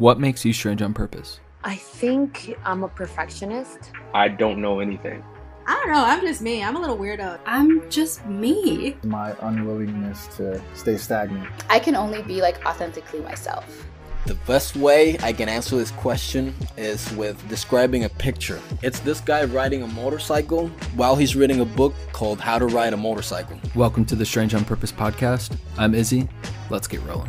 What makes you strange on purpose? I think I'm a perfectionist. I don't know anything. I don't know. I'm just me. I'm a little weirdo. I'm just me. My unwillingness to stay stagnant. I can only be like authentically myself. The best way I can answer this question is with describing a picture. It's this guy riding a motorcycle while he's reading a book called How to Ride a Motorcycle. Welcome to the Strange on Purpose podcast. I'm Izzy. Let's get rolling.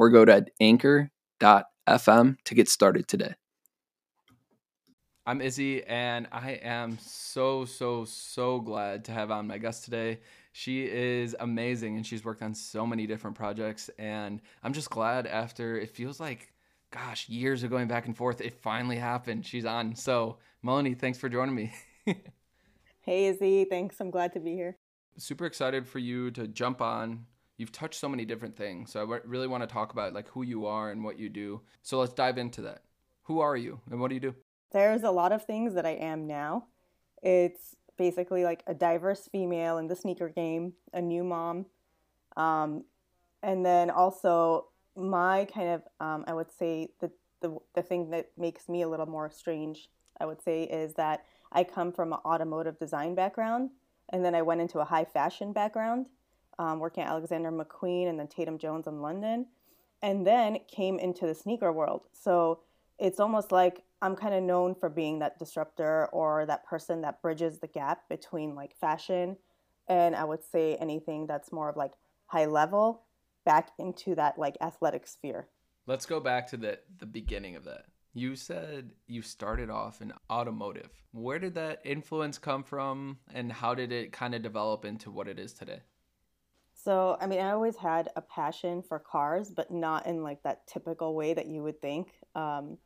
or go to anchor.fm to get started today. I'm Izzy, and I am so, so, so glad to have on my guest today. She is amazing, and she's worked on so many different projects. And I'm just glad after it feels like, gosh, years of going back and forth, it finally happened. She's on. So, Melanie, thanks for joining me. hey, Izzy. Thanks. I'm glad to be here. Super excited for you to jump on you've touched so many different things. So I really want to talk about like who you are and what you do. So let's dive into that. Who are you and what do you do? There's a lot of things that I am now. It's basically like a diverse female in the sneaker game, a new mom, um, and then also my kind of um, I would say the, the the thing that makes me a little more strange I would say is that I come from an automotive design background and then I went into a high fashion background um, working at Alexander McQueen and then Tatum Jones in London, and then came into the sneaker world. So it's almost like I'm kind of known for being that disruptor or that person that bridges the gap between like fashion and I would say anything that's more of like high level back into that like athletic sphere. Let's go back to the the beginning of that. You said you started off in automotive. Where did that influence come from and how did it kind of develop into what it is today? So, I mean, I always had a passion for cars, but not in like that typical way that you would think. Um,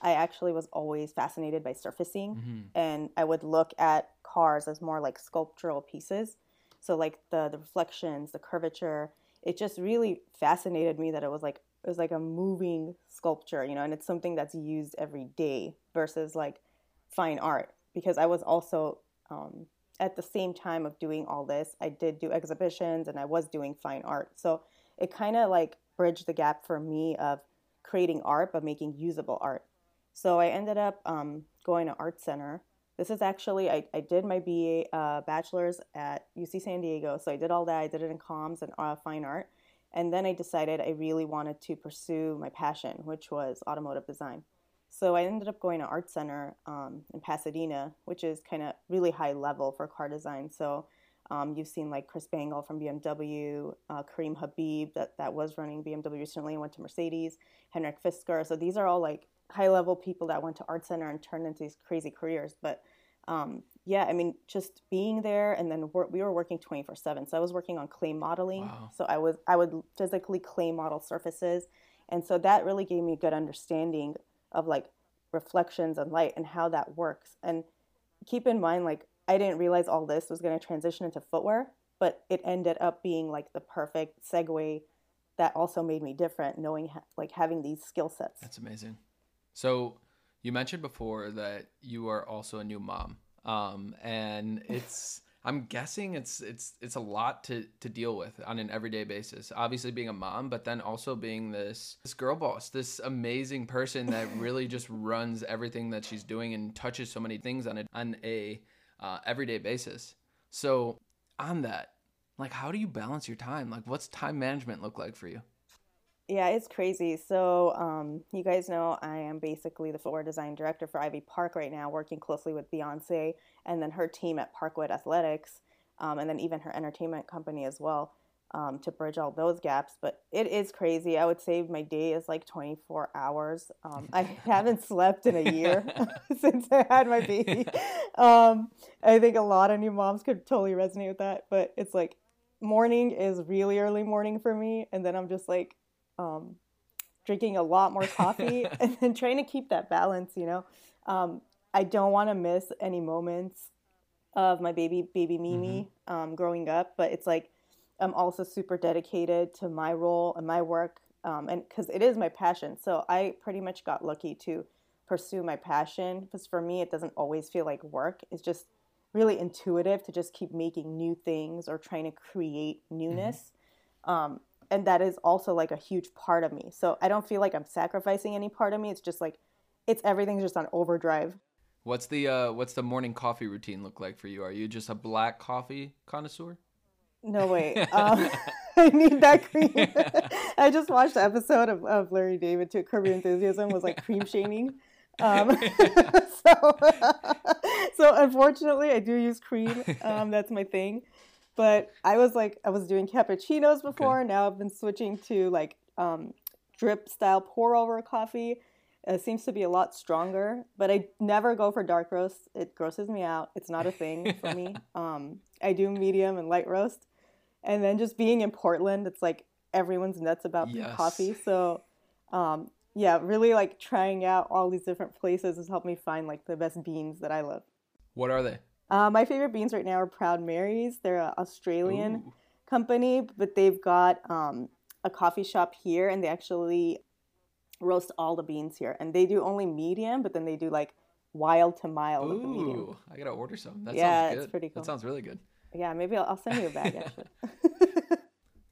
I actually was always fascinated by surfacing, mm-hmm. and I would look at cars as more like sculptural pieces. So, like the the reflections, the curvature, it just really fascinated me that it was like it was like a moving sculpture, you know, and it's something that's used every day versus like fine art. Because I was also um, at the same time of doing all this, I did do exhibitions and I was doing fine art. So it kind of like bridged the gap for me of creating art but making usable art. So I ended up um, going to Art Center. This is actually, I, I did my BA uh, bachelor's at UC San Diego. So I did all that. I did it in comms and uh, fine art. And then I decided I really wanted to pursue my passion, which was automotive design. So I ended up going to Art Center um, in Pasadena, which is kind of really high level for car design. So um, you've seen like Chris Bangle from BMW, uh, Karim Habib that, that was running BMW recently and went to Mercedes, Henrik Fisker. So these are all like high level people that went to Art Center and turned into these crazy careers. But um, yeah, I mean, just being there and then we were working 24 seven. So I was working on clay modeling. Wow. So I was, I would physically clay model surfaces. And so that really gave me a good understanding of like reflections and light and how that works. And keep in mind, like, I didn't realize all this was going to transition into footwear, but it ended up being like the perfect segue that also made me different, knowing like having these skill sets. That's amazing. So, you mentioned before that you are also a new mom. Um, and it's I'm guessing it's it's it's a lot to to deal with on an everyday basis. Obviously being a mom, but then also being this this girl boss, this amazing person that really just runs everything that she's doing and touches so many things on a on a uh, everyday basis. So on that, like how do you balance your time? Like what's time management look like for you? Yeah, it's crazy. So, um, you guys know I am basically the footwear design director for Ivy Park right now, working closely with Beyonce and then her team at Parkwood Athletics, um, and then even her entertainment company as well um, to bridge all those gaps. But it is crazy. I would say my day is like 24 hours. Um, I haven't slept in a year since I had my baby. Um, I think a lot of new moms could totally resonate with that. But it's like morning is really early morning for me, and then I'm just like um, drinking a lot more coffee and then trying to keep that balance. You know, um, I don't want to miss any moments of my baby baby Mimi mm-hmm. um, growing up, but it's like I'm also super dedicated to my role and my work, um, and because it is my passion. So I pretty much got lucky to pursue my passion because for me it doesn't always feel like work. It's just really intuitive to just keep making new things or trying to create newness. Mm-hmm. Um, and that is also like a huge part of me. So I don't feel like I'm sacrificing any part of me. It's just like it's everything's just on overdrive. What's the uh, what's the morning coffee routine look like for you? Are you just a black coffee connoisseur? No way. um, I need that cream. I just watched the episode of, of Larry David to Curb Your Enthusiasm was like cream shaming. Um, so, so unfortunately, I do use cream. Um, that's my thing. But I was like, I was doing cappuccinos before. Okay. Now I've been switching to like um, drip style pour over coffee. It seems to be a lot stronger, but I never go for dark roast. It grosses me out. It's not a thing for me. Um, I do medium and light roast. And then just being in Portland, it's like everyone's nuts about yes. coffee. So um, yeah, really like trying out all these different places has helped me find like the best beans that I love. What are they? Uh, my favorite beans right now are Proud Marys. They're an Australian Ooh. company, but they've got um, a coffee shop here, and they actually roast all the beans here. And they do only medium, but then they do like wild to mild Ooh, of the medium. I gotta order some. That yeah, sounds good. it's pretty cool. That sounds really good. Yeah, maybe I'll, I'll send you a bag actually.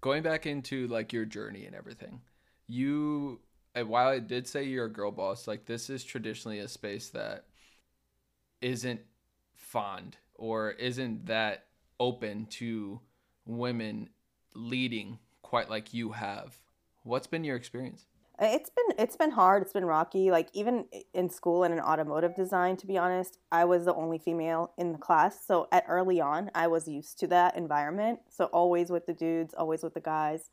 Going back into like your journey and everything, you while I did say you're a girl boss, like this is traditionally a space that isn't fond or isn't that open to women leading quite like you have. What's been your experience? It's been it's been hard. It's been rocky. Like even in school and in automotive design, to be honest, I was the only female in the class. So at early on, I was used to that environment. So always with the dudes, always with the guys.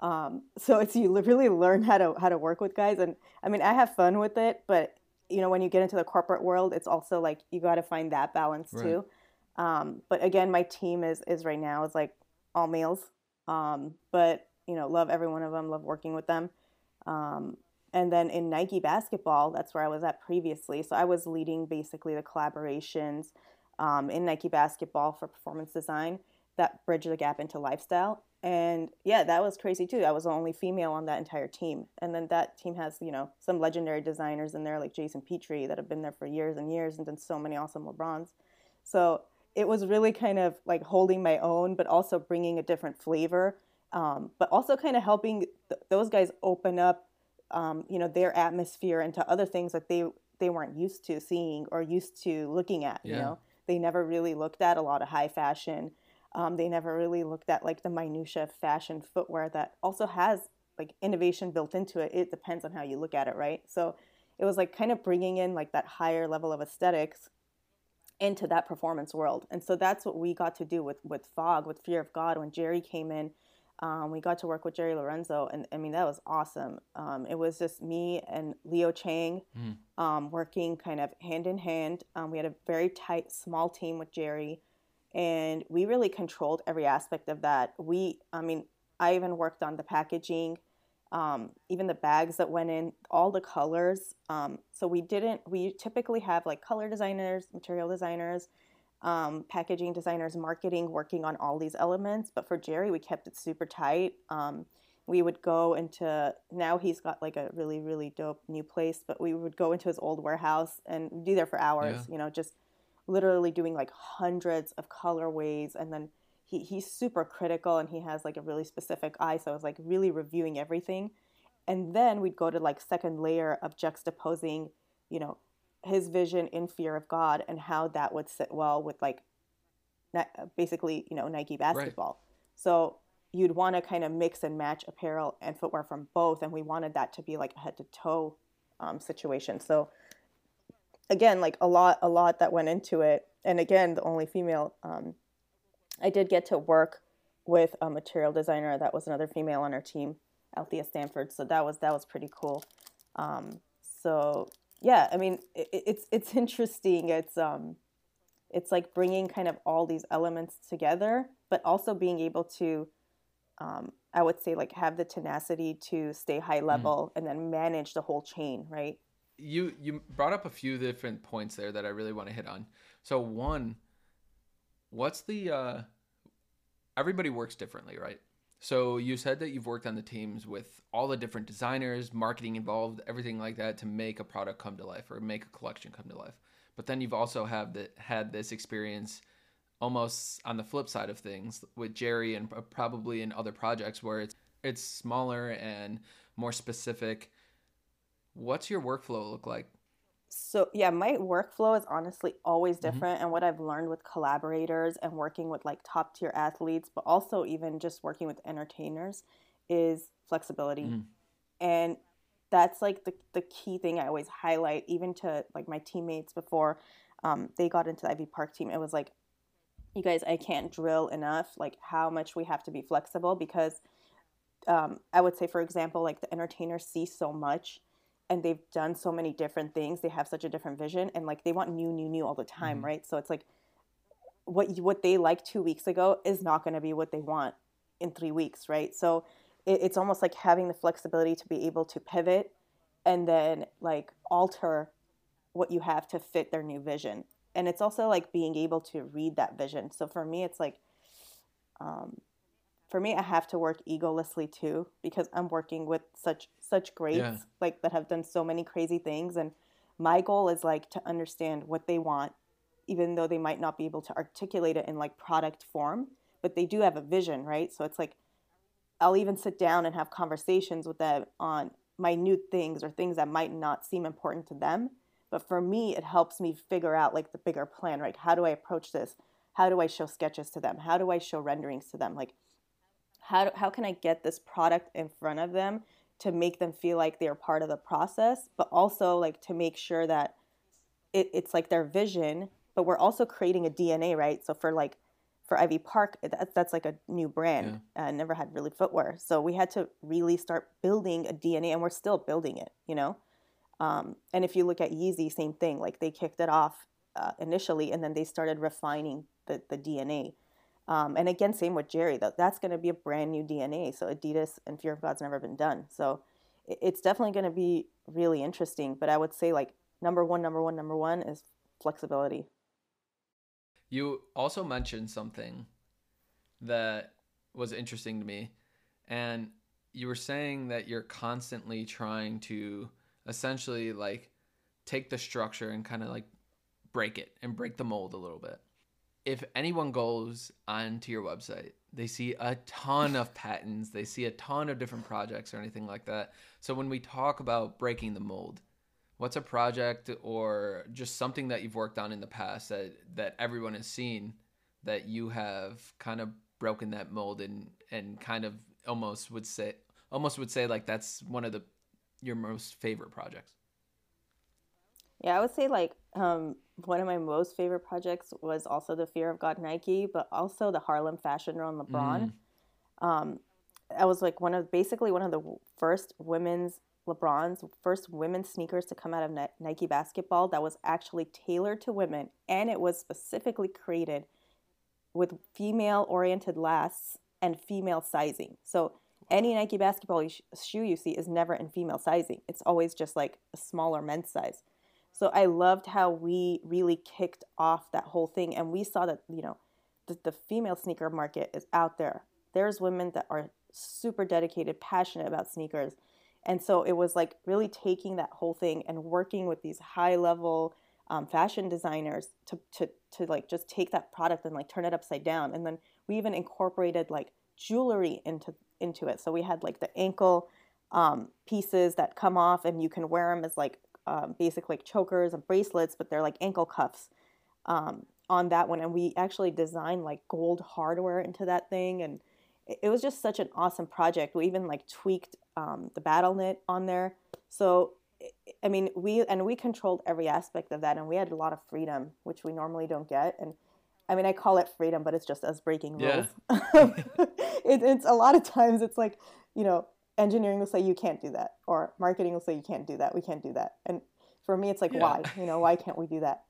Um, so it's you really learn how to how to work with guys, and I mean I have fun with it, but you know when you get into the corporate world, it's also like you got to find that balance right. too. Um, but again, my team is is right now is like all males, um, but you know love every one of them, love working with them. Um, and then in Nike basketball, that's where I was at previously. So I was leading basically the collaborations um, in Nike basketball for performance design that bridge the gap into lifestyle and yeah that was crazy too. I was the only female on that entire team. And then that team has you know some legendary designers in there like jason petrie that have been there for years and years and done so many awesome lebrons. So it was really kind of like holding my own but also bringing a different flavor um, but also kind of helping th- those guys open up um, you know their atmosphere into other things that they they weren't used to seeing or used to looking at yeah. you know? They never really looked at a lot of high fashion um, they never really looked at like the minutia of fashion footwear that also has like innovation built into it. It depends on how you look at it, right? So it was like kind of bringing in like that higher level of aesthetics into that performance world. And so that's what we got to do with with Fog, with Fear of God. When Jerry came in, um, we got to work with Jerry Lorenzo, and I mean that was awesome. Um, it was just me and Leo Chang mm. um, working kind of hand in hand. Um, we had a very tight, small team with Jerry and we really controlled every aspect of that. We, I mean, I even worked on the packaging, um, even the bags that went in, all the colors. Um, so we didn't. We typically have like color designers, material designers, um, packaging designers, marketing, working on all these elements. But for Jerry, we kept it super tight. Um, we would go into now he's got like a really really dope new place, but we would go into his old warehouse and be there for hours. Yeah. You know, just literally doing like hundreds of colorways and then he, he's super critical and he has like a really specific eye so i was like really reviewing everything. And then we'd go to like second layer of juxtaposing you know his vision in fear of god and how that would sit well with like basically you know nike basketball. Right. so you'd want to kind of mix and match apparel and footwear from both and we wanted that to be like a head to toe um, situation. So again like a lot a lot that went into it and again the only female um, i did get to work with a material designer that was another female on our team althea stanford so that was that was pretty cool um, so yeah i mean it, it's it's interesting it's um it's like bringing kind of all these elements together but also being able to um, I would say like have the tenacity to stay high level mm. and then manage the whole chain, right? You you brought up a few different points there that I really want to hit on. So one, what's the uh everybody works differently, right? So you said that you've worked on the teams with all the different designers, marketing involved, everything like that to make a product come to life or make a collection come to life. But then you've also have the, had this experience almost on the flip side of things with Jerry and probably in other projects where it's it's smaller and more specific. What's your workflow look like? So yeah, my workflow is honestly always mm-hmm. different mm-hmm. and what I've learned with collaborators and working with like top tier athletes, but also even just working with entertainers is flexibility. Mm-hmm. And that's like the, the key thing I always highlight, even to like my teammates before um, they got into the Ivy Park team. It was like, you guys, I can't drill enough, like how much we have to be flexible because um, I would say, for example, like the entertainers see so much and they've done so many different things they have such a different vision and like they want new new new all the time mm-hmm. right? So it's like what what they like two weeks ago is not going to be what they want in three weeks right? So it, it's almost like having the flexibility to be able to pivot and then like alter what you have to fit their new vision. And it's also like being able to read that vision. So for me it's like um, for me, I have to work egolessly too because I'm working with such such greats yeah. like that have done so many crazy things, and my goal is like to understand what they want, even though they might not be able to articulate it in like product form, but they do have a vision, right? So it's like I'll even sit down and have conversations with them on minute things or things that might not seem important to them, but for me, it helps me figure out like the bigger plan, right? How do I approach this? How do I show sketches to them? How do I show renderings to them? Like how, how can I get this product in front of them to make them feel like they're part of the process, but also like to make sure that it, it's like their vision, but we're also creating a DNA, right? So for like for Ivy Park, that's, that's like a new brand. Yeah. Uh, never had really footwear, so we had to really start building a DNA, and we're still building it, you know. Um, and if you look at Yeezy, same thing. Like they kicked it off uh, initially, and then they started refining the the DNA. Um, and again, same with Jerry. That that's going to be a brand new DNA. So Adidas and Fear of God's never been done. So it's definitely going to be really interesting. But I would say like number one, number one, number one is flexibility. You also mentioned something that was interesting to me, and you were saying that you're constantly trying to essentially like take the structure and kind of like break it and break the mold a little bit if anyone goes onto your website, they see a ton of patents, they see a ton of different projects or anything like that. So when we talk about breaking the mold, what's a project or just something that you've worked on in the past that that everyone has seen that you have kind of broken that mold and and kind of almost would say almost would say like that's one of the your most favorite projects? Yeah, I would say like um, one of my most favorite projects was also the Fear of God Nike, but also the Harlem Fashion Row LeBron. Mm. Um, I was like one of basically one of the first women's LeBron's first women's sneakers to come out of Nike basketball that was actually tailored to women, and it was specifically created with female oriented lasts and female sizing. So any Nike basketball shoe you see is never in female sizing. It's always just like a smaller men's size. So I loved how we really kicked off that whole thing. And we saw that, you know, the, the female sneaker market is out there. There's women that are super dedicated, passionate about sneakers. And so it was like really taking that whole thing and working with these high level um, fashion designers to, to, to like just take that product and like turn it upside down. And then we even incorporated like jewelry into into it. So we had like the ankle um, pieces that come off and you can wear them as like um, basic like chokers and bracelets, but they're like ankle cuffs um, on that one. And we actually designed like gold hardware into that thing. And it, it was just such an awesome project. We even like tweaked um, the BattleKnit on there. So, I mean, we, and we controlled every aspect of that and we had a lot of freedom, which we normally don't get. And I mean, I call it freedom, but it's just us breaking rules. Yeah. it, it's a lot of times it's like, you know, engineering will say you can't do that or marketing will say you can't do that we can't do that and for me it's like yeah. why you know why can't we do that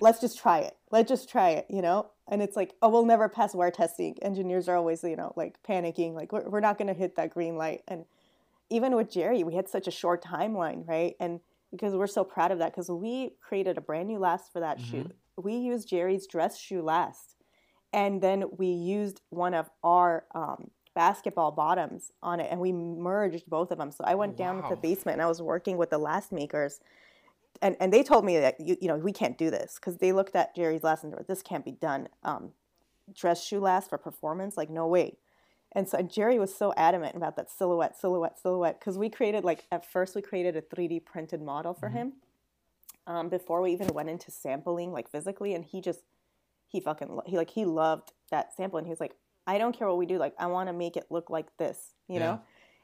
let's just try it. Let's just try it, you know? And it's like, oh, we'll never pass wear testing. Engineers are always, you know, like panicking, like we're, we're not going to hit that green light. And even with Jerry, we had such a short timeline, right? And because we're so proud of that, because we created a brand new last for that mm-hmm. shoe. We used Jerry's dress shoe last. And then we used one of our um, basketball bottoms on it and we merged both of them. So I went wow. down to the basement and I was working with the last makers and and they told me that you you know we can't do this because they looked at Jerry's last and this can't be done. Um, dress shoe last for performance, like no way. And so Jerry was so adamant about that silhouette, silhouette, silhouette because we created like at first we created a 3D printed model for mm-hmm. him um, before we even went into sampling like physically, and he just he fucking he like he loved that sample, and he was like, I don't care what we do, like I want to make it look like this, you yeah. know.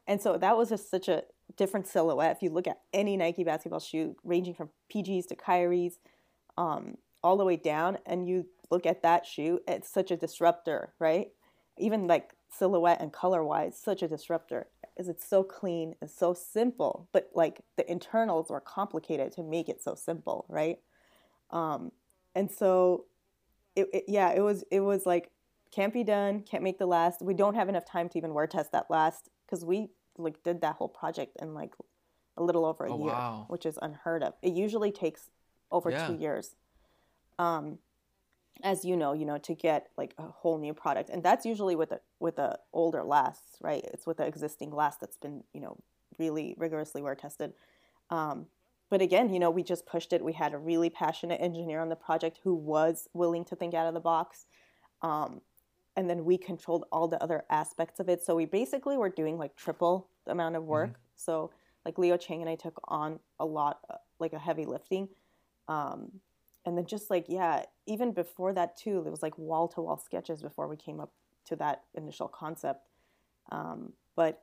And so that was just such a different silhouette. If you look at any Nike basketball shoe, ranging from PGs to Kyries, um, all the way down, and you look at that shoe, it's such a disruptor, right? Even like silhouette and color wise, such a disruptor. Is it's so clean and so simple, but like the internals were complicated to make it so simple, right? Um, and so, it, it yeah, it was it was like can't be done, can't make the last. We don't have enough time to even wear test that last because we like did that whole project in like a little over a oh, year, wow. which is unheard of. It usually takes over yeah. two years. Um, as you know, you know, to get like a whole new product, and that's usually with a with a older lasts, right? It's with the existing last that's been you know really rigorously wear tested. Um, but again, you know, we just pushed it. We had a really passionate engineer on the project who was willing to think out of the box. Um, and then we controlled all the other aspects of it. So we basically were doing like triple the amount of work. Mm-hmm. So like Leo Chang and I took on a lot, uh, like a heavy lifting. Um, and then just like yeah, even before that too, it was like wall to wall sketches before we came up to that initial concept. Um, but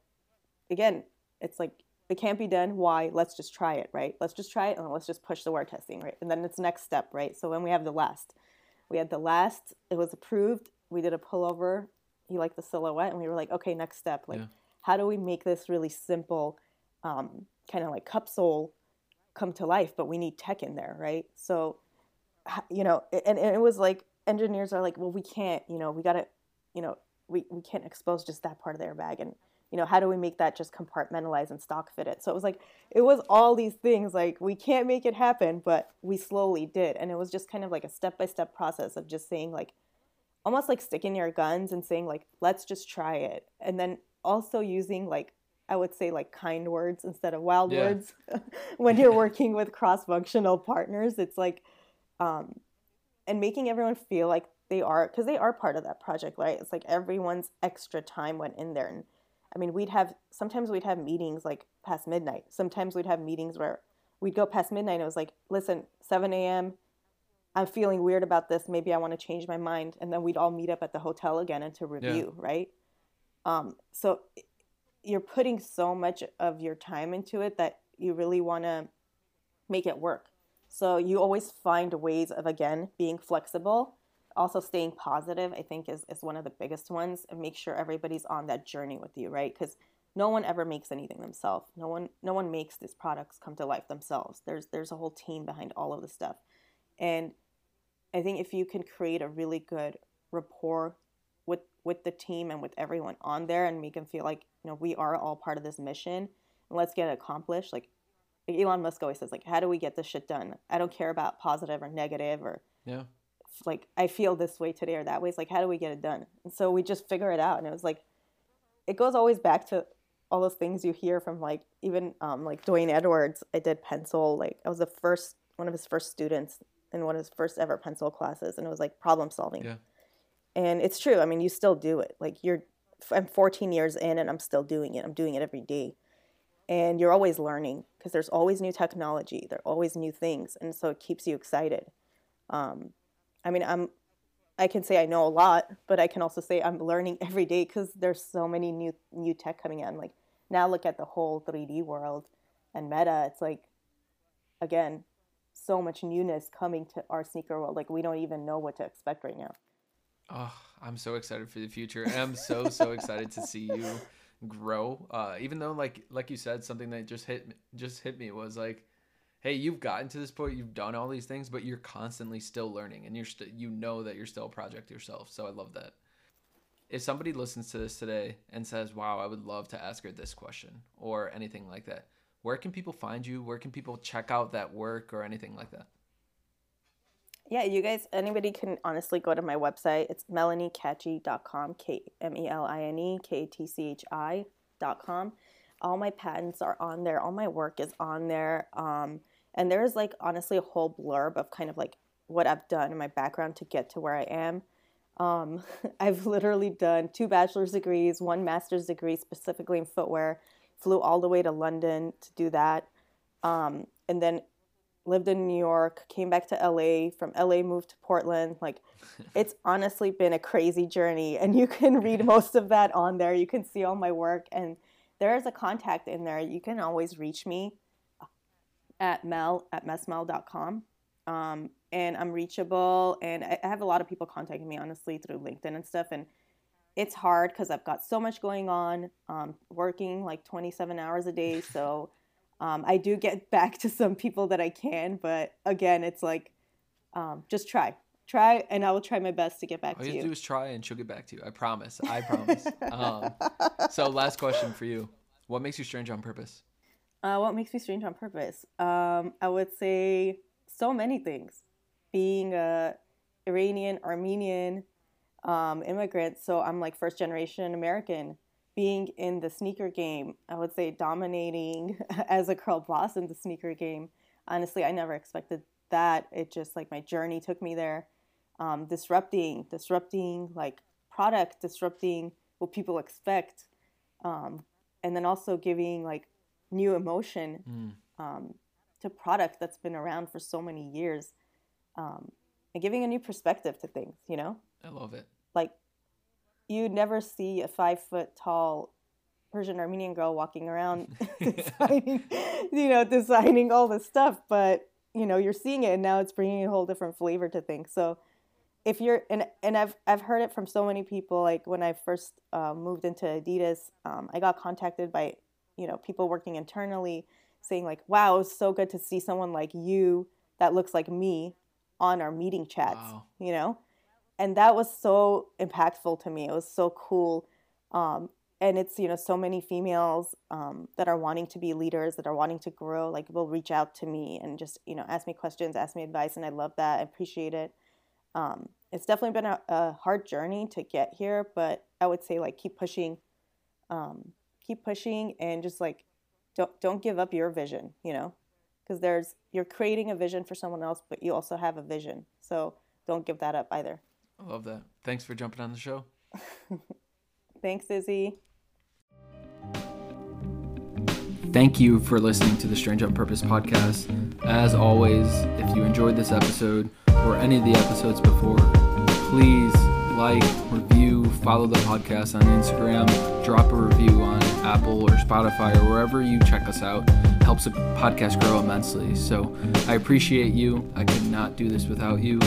again, it's like it can't be done. Why? Let's just try it, right? Let's just try it and let's just push the wear testing, right? And then it's next step, right? So when we have the last, we had the last, it was approved we did a pullover. He liked the silhouette, and we were like, okay, next step. Like, yeah. how do we make this really simple, um, kind of like cup sole come to life? But we need tech in there, right? So, you know, and, and it was like engineers are like, well, we can't, you know, we got to, you know, we, we can't expose just that part of the airbag, And, you know, how do we make that just compartmentalize and stock fit it? So it was like, it was all these things like we can't make it happen, but we slowly did. And it was just kind of like a step by step process of just saying, like, almost like sticking your guns and saying like let's just try it and then also using like i would say like kind words instead of wild yeah. words. When you're working with cross-functional partners it's like um and making everyone feel like they are because they are part of that project right? It's like everyone's extra time went in there and i mean we'd have sometimes we'd have meetings like past midnight. Sometimes we'd have meetings where we'd go past midnight and it was like listen 7 a.m I'm feeling weird about this. Maybe I want to change my mind. And then we'd all meet up at the hotel again and to review, yeah. right? Um, so you're putting so much of your time into it that you really want to make it work. So you always find ways of, again, being flexible. Also, staying positive, I think, is, is one of the biggest ones. And make sure everybody's on that journey with you, right? Because no one ever makes anything themselves. No one, no one makes these products come to life themselves. There's, there's a whole team behind all of the stuff. And I think if you can create a really good rapport with with the team and with everyone on there and make them feel like you know we are all part of this mission and let's get it accomplished like Elon Musk always says like how do we get this shit done? I don't care about positive or negative or yeah. like I feel this way today or that way. It's like how do we get it done? And so we just figure it out and it was like it goes always back to all those things you hear from like even um, like D'Wayne Edwards. I did Pensole like I was the first one of his first students in one of his first ever Pensole classes, and it was like problem solving. Yeah. And it's true. I mean, you still do it. Like you're, I'm 14 years in, and I'm still doing it. I'm doing it every day, and you're always learning because there's always new technology. There are always new things, and so it keeps you excited. Um, I mean, I'm, I can say I know a lot, but I can also say I'm learning every day because there's so many new new tech coming in. Like now, look at the whole 3D world and Meta. It's like, again, so much newness coming to our sneaker world. Like we don't even know what to expect right now. Oh, I'm so excited for the future. And I'm so so excited to see you grow. Uh, even though like like you said, something that just hit just hit me was like, hey, you've gotten to this point, you've done all these things, but you're constantly still learning and you're still you know that you're still a project yourself. So I love that. If somebody listens to this today and says, "Wow, I would love to ask her this question" or anything like that, where can people find you? Where can people check out that work or anything like that? Yeah, you guys, anybody can honestly go to my website. It's melaniekatchi.com, K M E L I N E K T C H I.com. All my patents are on there, all my work is on there. Um, and there's like honestly a whole blurb of kind of like what I've done in my background to get to where I am. Um, I've literally done two bachelor's degrees, one master's degree specifically in footwear, flew all the way to London to do that. Um, and then lived in New York, came back to LA, from LA moved to Portland. Like it's honestly been a crazy journey and you can read most of that on there. You can see all my work and there is a contact in there. You can always reach me at mel at messmel.com. Um, and I'm reachable and I have a lot of people contacting me honestly through LinkedIn and stuff and it's hard because I've got so much going on, um, working like 27 hours a day. So um, I do get back to some people that I can, but again, it's like um, just try, try, and I will try my best to get back All to you All you. have to do is try, and she'll get back to you. I promise. I promise. um, so, last question for you: What makes you strange on purpose? Uh, what makes me strange on purpose? Um, I would say so many things. Being a Iranian, Armenian um, immigrant, so I'm like first generation American being in the sneaker game, I would say dominating as a girl boss in the sneaker game. Honestly, I never expected that. It just like my journey took me there. Um, disrupting, disrupting like product, disrupting what people expect, um, and then also giving like new emotion Mm. um, to product that's been around for so many years, um, and giving a new perspective to things. You know, I love it. Like you never see a five foot tall Persian Armenian girl walking around designing, you know, designing all this stuff, but you know, you're seeing it and now it's bringing a whole different flavor to things. So if you're and and I've I've heard it from so many people. Like when I first uh, moved into Adidas, um, I got contacted by you know people working internally saying like, "Wow, it was so good to see someone like you that looks like me on our meeting chats." Wow. You know, and that was so impactful to me. It was so cool. Um, and it's you know so many females um, that are wanting to be leaders that are wanting to grow like will reach out to me and just you know ask me questions ask me advice and i love that i appreciate it um, it's definitely been a, a hard journey to get here but i would say like keep pushing um, keep pushing and just like don't don't give up your vision you know because there's you're creating a vision for someone else but you also have a vision so don't give that up either I love that. Thanks for jumping on the show. thanks izzy Thank you for listening to the Strange on Purpose podcast. As always, if you enjoyed this episode or any of the episodes before, please like, review, follow the podcast on Instagram, drop a review on Apple or Spotify or wherever you check us out. Helps the podcast grow immensely. So I appreciate you. I could not do this without you.